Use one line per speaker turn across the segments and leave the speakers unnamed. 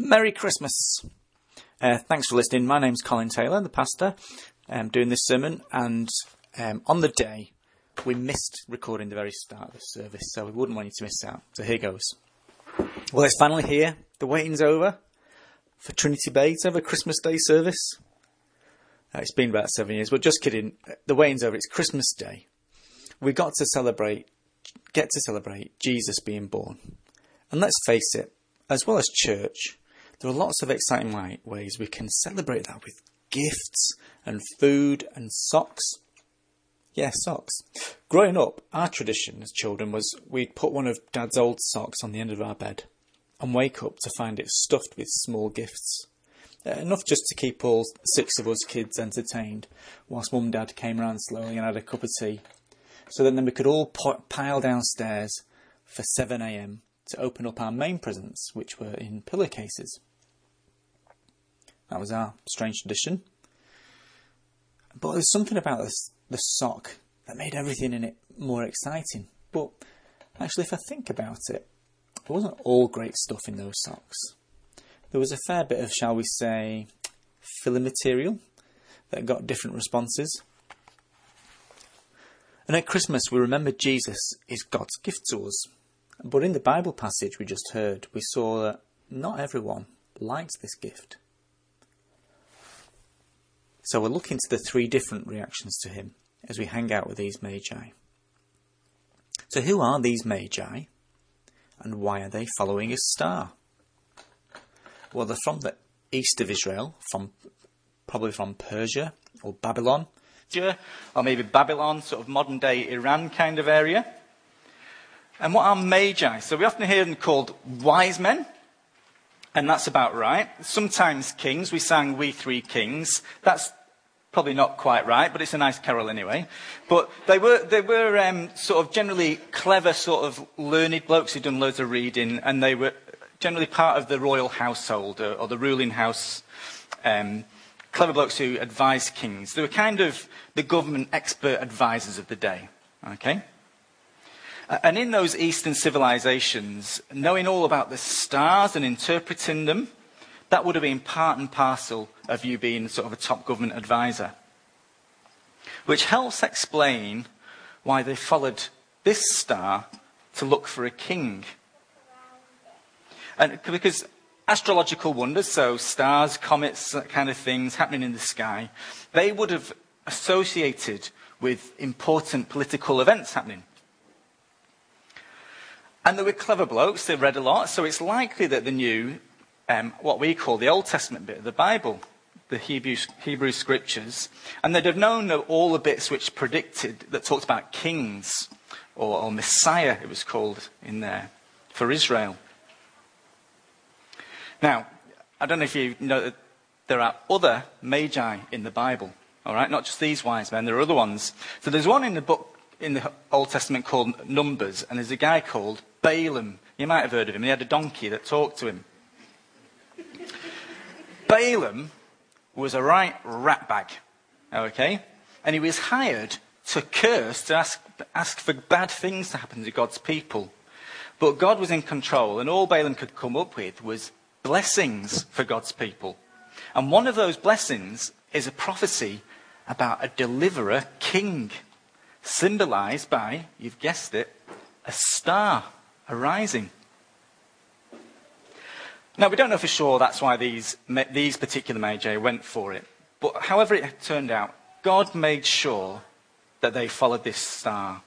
Merry Christmas. Uh, thanks for listening. My name's Colin Taylor, the pastor. I'm doing this sermon, and um, on the day, we missed recording the very start of the service, so we wouldn't want you to miss out. So here goes. Well, it's finally here. The waiting's over for Trinity Bay to have a Christmas Day service. Uh, it's been about seven years, but just kidding. The waiting's over. It's Christmas Day. We got to celebrate, get to celebrate Jesus being born. And let's face it, as well as church, there are lots of exciting ways we can celebrate that with gifts and food and socks. Yeah, socks. Growing up, our tradition as children was we'd put one of Dad's old socks on the end of our bed and wake up to find it stuffed with small gifts. Uh, enough just to keep all six of us kids entertained, whilst Mum and Dad came around slowly and had a cup of tea, so that then we could all pile downstairs for 7am to open up our main presents, which were in pillowcases. That was our strange tradition. But there was something about this, the sock that made everything in it more exciting. But actually, if I think about it, it wasn't all great stuff in those socks. There was a fair bit of, shall we say, filler material that got different responses. And at Christmas, we remember Jesus is God's gift to us. But in the Bible passage we just heard, we saw that not everyone liked this gift. So we'll look into the three different reactions to him as we hang out with these magi. So, who are these magi and why are they following a star? Well, they're from the east of Israel, from probably from Persia or Babylon, or maybe Babylon, sort of modern day Iran kind of area. And what are magi? So we often hear them called wise men, and that's about right. Sometimes kings. We sang We Three Kings. That's probably not quite right, but it's a nice carol anyway. But they were, they were um, sort of generally clever, sort of learned blokes who'd done loads of reading, and they were generally part of the royal household or, or the ruling house. Um, clever blokes who advised kings. They were kind of the government expert advisors of the day. Okay? And in those Eastern civilizations, knowing all about the stars and interpreting them, that would have been part and parcel of you being sort of a top government advisor. Which helps explain why they followed this star to look for a king. And because astrological wonders, so stars, comets, that kind of things happening in the sky, they would have associated with important political events happening. And they were clever blokes, they read a lot, so it's likely that they knew um, what we call the Old Testament bit of the Bible, the Hebrew, Hebrew scriptures, and they'd have known all the bits which predicted, that talked about kings, or, or Messiah, it was called in there, for Israel. Now, I don't know if you know that there are other magi in the Bible, all right? Not just these wise men, there are other ones. So there's one in the book in the Old Testament called Numbers, and there's a guy called Balaam. You might have heard of him. He had a donkey that talked to him. Balaam was a right ratbag, okay? And he was hired to curse, to ask, ask for bad things to happen to God's people. But God was in control, and all Balaam could come up with was blessings for God's people. And one of those blessings is a prophecy about a deliverer king symbolized by, you've guessed it, a star arising. Now, we don't know for sure that's why these, these particular Magi went for it. But however it turned out, God made sure that they followed this star.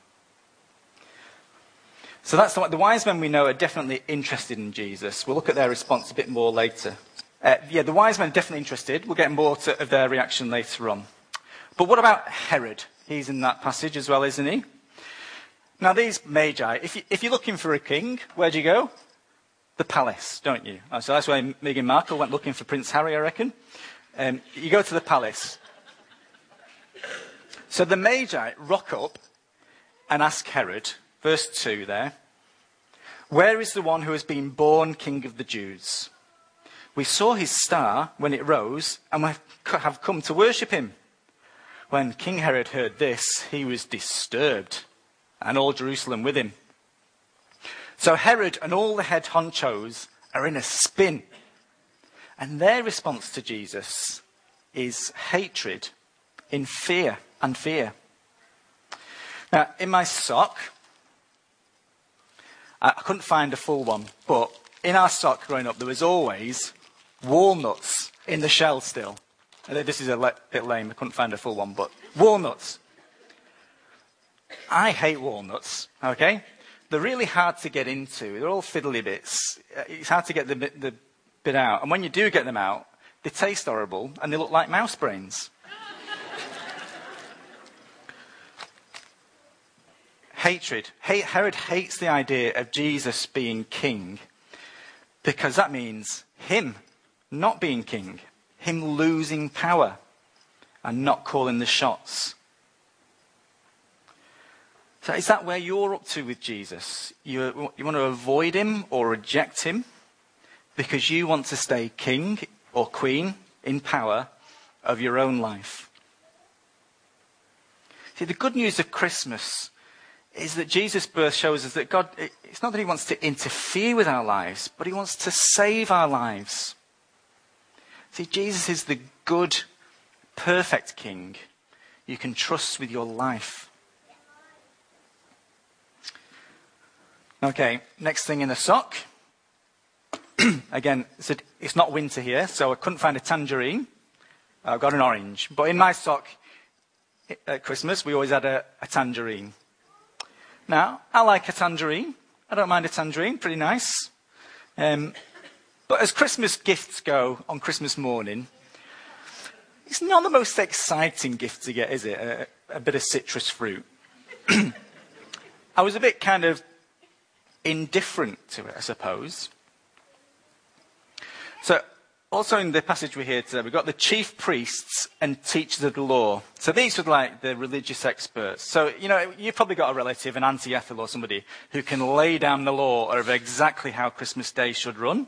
So that's the, the wise men we know are definitely interested in Jesus. We'll look at their response a bit more later. Uh, yeah, the wise men are definitely interested. We'll get more to, of their reaction later on. But what about Herod? He's in that passage as well, isn't he? Now, these magi, if, you, if you're looking for a king, where do you go? The palace, don't you? Oh, so that's why Meghan Markle went looking for Prince Harry, I reckon. Um, you go to the palace. So the magi rock up and ask Herod, verse 2 there, Where is the one who has been born king of the Jews? We saw his star when it rose and we have come to worship him. When King Herod heard this, he was disturbed, and all Jerusalem with him. So Herod and all the head honchos are in a spin. And their response to Jesus is hatred, in fear and fear. Now, in my sock, I couldn't find a full one, but in our sock growing up, there was always walnuts in the shell still. This is a bit lame, I couldn't find a full one, but walnuts. I hate walnuts, okay? They're really hard to get into. They're all fiddly bits. Uh, it's hard to get the, the bit out. And when you do get them out, they taste horrible and they look like mouse brains. Hatred. Herod hates the idea of Jesus being king because that means him not being king, him losing power and not calling the shots. So is that where you're up to with Jesus? You, you want to avoid him or reject him because you want to stay king or queen in power of your own life? See, the good news of Christmas is that Jesus' birth shows us that God, it's not that he wants to interfere with our lives, but he wants to save our lives. See, Jesus is the good, perfect king you can trust with your life. Okay, next thing in the sock. Again, it's not winter here, so I couldn't find a tangerine. I've got an orange. But in my sock at Christmas, we always had a, a tangerine. Now, I like a tangerine. I don't mind a tangerine, pretty nice. Um, but as Christmas gifts go on Christmas morning, it's not the most exciting gift to get, is it? A, a bit of citrus fruit. I was a bit kind of indifferent to it, I suppose. So, also in the passage we hear today, we've got the chief priests and teachers of the law. So these are like the religious experts. So, you know, you've probably got a relative, an Auntie Ethel or somebody, who can lay down the law of exactly how Christmas Day should run.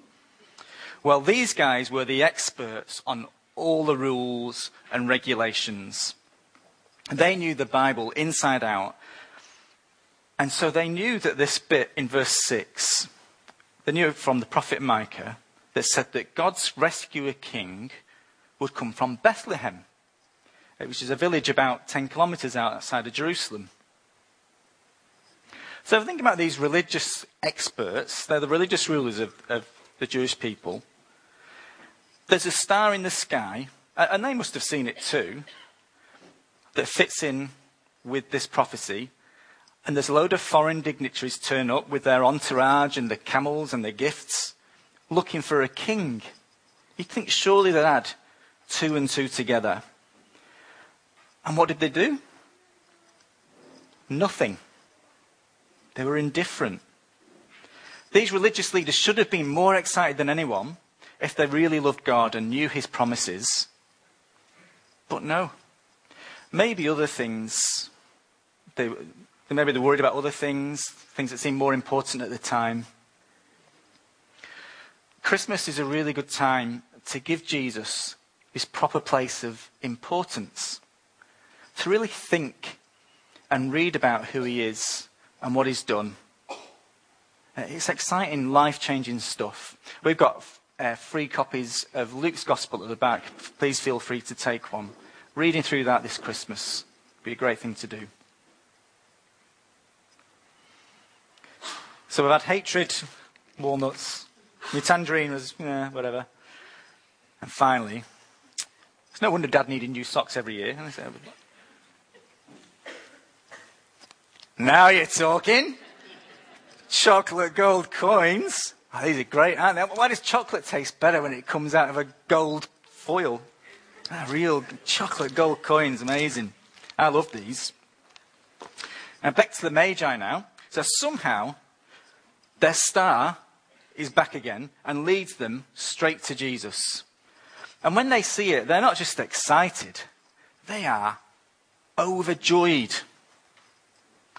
Well, these guys were the experts on all the rules and regulations. They knew the Bible inside out and so they knew that this bit in verse 6, they knew from the prophet Micah that said that God's rescuer king would come from Bethlehem, eh, which is a village about 10 kilometers outside of Jerusalem. So think about these religious experts. They're the religious rulers of, of the Jewish people. There's a star in the sky, and they must have seen it too, that fits in with this prophecy and there's a load of foreign dignitaries turn up with their entourage and the camels and the gifts, looking for a king. You'd think surely they'd add two and two together. And what did they do? Nothing. They were indifferent. These religious leaders should have been more excited than anyone if they really loved God and knew his promises. But no. Maybe other things they, maybe they're worried about other things, things that seem more important at the time. Christmas is a really good time to give Jesus his proper place of importance, to really think and read about who he is and what he's done. Uh, it's exciting, life changing stuff. We've got uh, free copies of Luke's Gospel at the back. Please feel free to take one. Reading through that this Christmas would be a great thing to do. So we've had hatred, walnuts. My tangerine was, yeah, whatever. And finally, it's no wonder Dad needed new socks every year. Now you're talking. Chocolate gold coins. Oh, these are great, aren't they? Why does chocolate taste better when it comes out of a gold foil? Ah, real chocolate gold coins, amazing. I love these. Now back to the Magi now. So somehow their star is back again and leads them straight to Jesus. And when they see it, they're not just excited, they are overjoyed.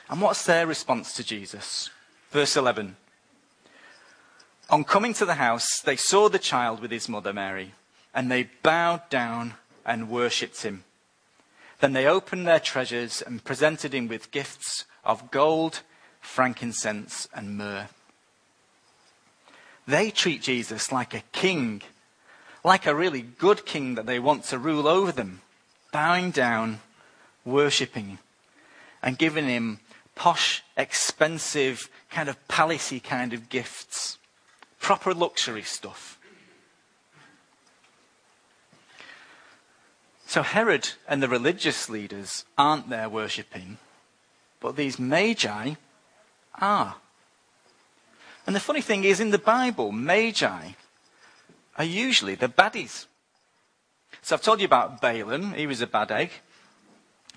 And what's their response to Jesus? Verse 11. On coming to the house, they saw the child with his mother Mary, and they bowed down and worshipped him. Then they opened their treasures and presented him with gifts of gold, frankincense, and myrrh. They treat Jesus like a king, like a really good king that they want to rule over them, bowing down, worshipping, and giving him posh, expensive, kind of palacey kind of gifts. Proper luxury stuff. So Herod and the religious leaders aren't there worshipping, but these magi are. And the funny thing is, in the Bible, magi are usually the baddies. So I've told you about Balaam, he was a bad egg.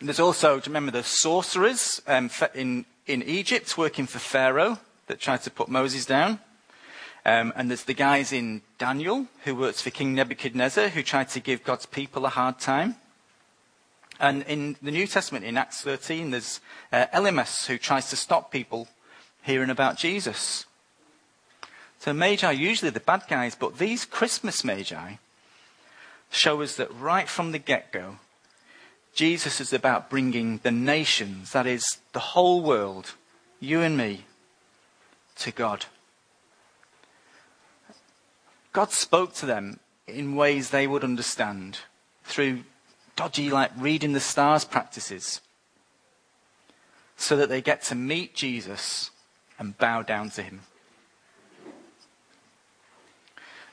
There's also, do you remember the sorcerers um, in, in Egypt working for Pharaoh that tried to put Moses down? Um, and there's the guys in Daniel who works for King Nebuchadnezzar who tried to give God's people a hard time. And in the New Testament, in Acts 13, there's uh, Elymas who tries to stop people hearing about Jesus. So Magi are usually the bad guys, but these Christmas Magi show us that right from the get go, Jesus is about bringing the nations, that is, the whole world, you and me, to God. God spoke to them in ways they would understand through dodgy, like reading the stars practices, so that they get to meet Jesus and bow down to him.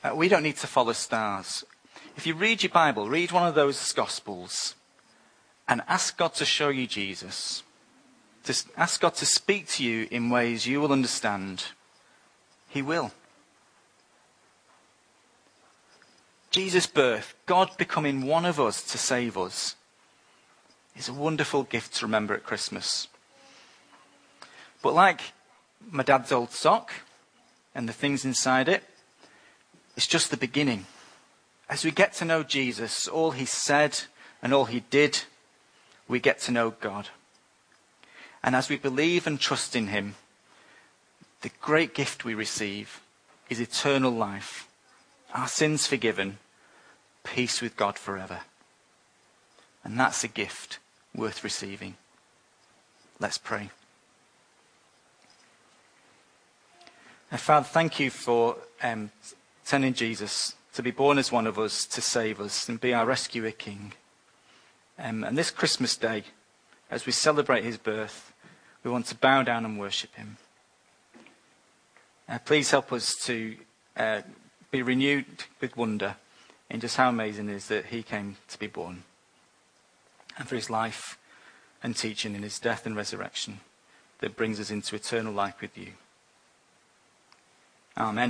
Uh, we don't need to follow stars. If you read your Bible, read one of those Gospels and ask God to show you Jesus. Just ask God to speak to you in ways you will understand. He will. Jesus' birth, God becoming one of us to save us, is a wonderful gift to remember at Christmas. But like my dad's old sock and the things inside it, it's just the beginning. As we get to know Jesus, all he said and all he did, we get to know God. And as we believe and trust in him, the great gift we receive is eternal life, our sins forgiven, peace with God forever. And that's a gift worth receiving. Let's pray. Father, thank you for um, sending Jesus to be born as one of us, to save us, and be our rescuer king. Um, and this Christmas day, as we celebrate his birth, we want to bow down and worship him. Uh, please help us to uh, be renewed with wonder in just how amazing it is that he came to be born, and for his life and teaching in his death and resurrection that brings us into eternal life with you. Amen.